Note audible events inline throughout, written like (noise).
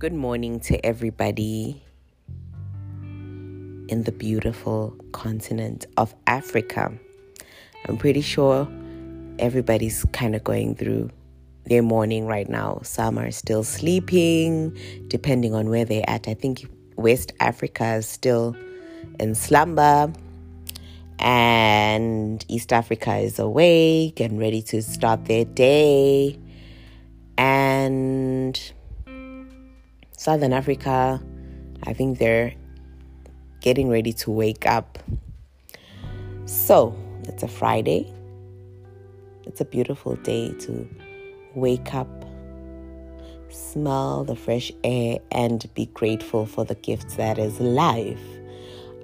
Good morning to everybody in the beautiful continent of Africa. I'm pretty sure everybody's kind of going through their morning right now. Some are still sleeping, depending on where they're at. I think West Africa is still in slumber, and East Africa is awake and ready to start their day. And Southern Africa, I think they're getting ready to wake up. So, it's a Friday. It's a beautiful day to wake up, smell the fresh air, and be grateful for the gift that is life.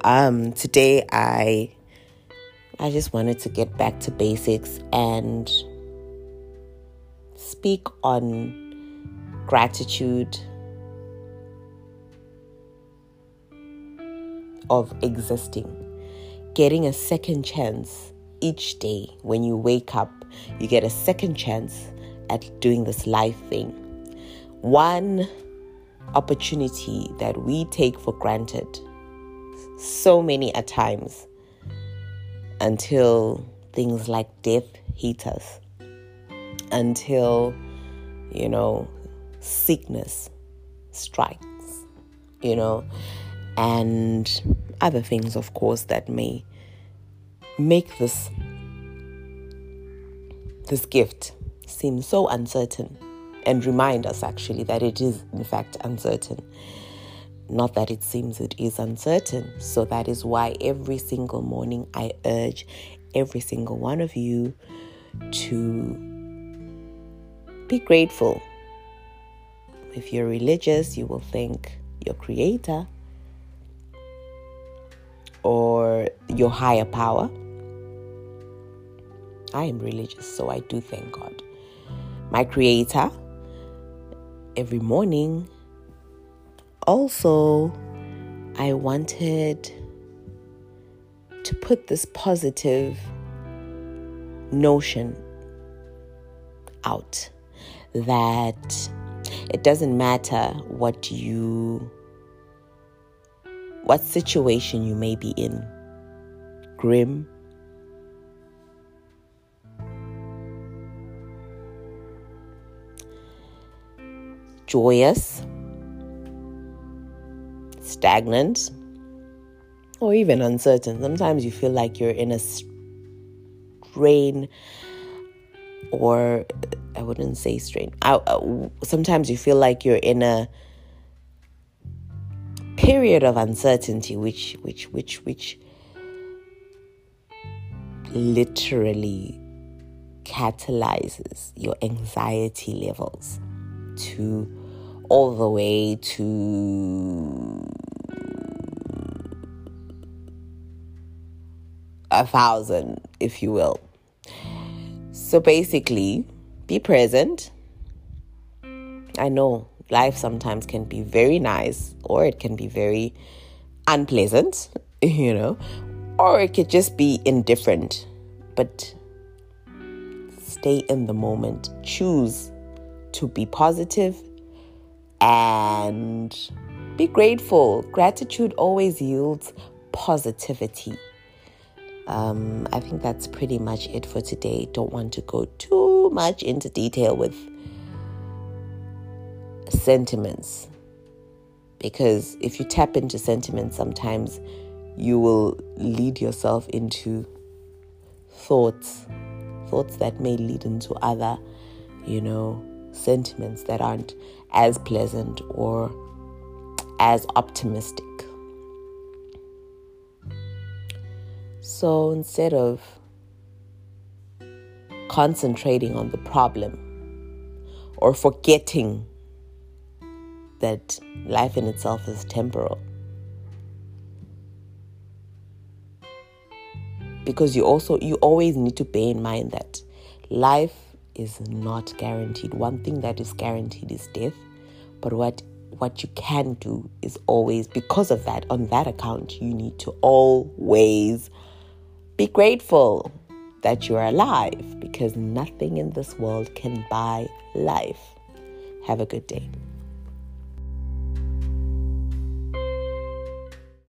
Um, today, I I just wanted to get back to basics and speak on gratitude of existing, getting a second chance each day when you wake up, you get a second chance at doing this life thing. One opportunity that we take for granted so many a times until things like death hit us, until, you know, sickness strikes, you know and other things, of course, that may make this this gift seem so uncertain and remind us actually that it is in fact uncertain. Not that it seems it is uncertain. So that is why every single morning i urge every single one of you to be grateful. If you're religious you will thank your creator or your higher power. I am religious, so I do thank God. My Creator, every morning. Also, I wanted to put this positive notion out that it doesn't matter what you what situation you may be in grim, joyous, stagnant, or even uncertain. Sometimes you feel like you're in a strain, or I wouldn't say strain. I, uh, sometimes you feel like you're in a period of uncertainty which which which which literally catalyzes your anxiety levels to all the way to a thousand, if you will. So basically, be present. I know life sometimes can be very nice or it can be very unpleasant, (laughs) you know, or it could just be indifferent. But stay in the moment, choose to be positive and be grateful. Gratitude always yields positivity. Um, I think that's pretty much it for today. Don't want to go too much into detail with sentiments. Because if you tap into sentiments, sometimes you will lead yourself into thoughts, thoughts that may lead into other, you know, sentiments that aren't as pleasant or as optimistic. So instead of concentrating on the problem or forgetting that life in itself is temporal. Because you also you always need to bear in mind that life is not guaranteed. One thing that is guaranteed is death, but what what you can do is always because of that on that account you need to always be grateful that you're alive because nothing in this world can buy life. Have a good day.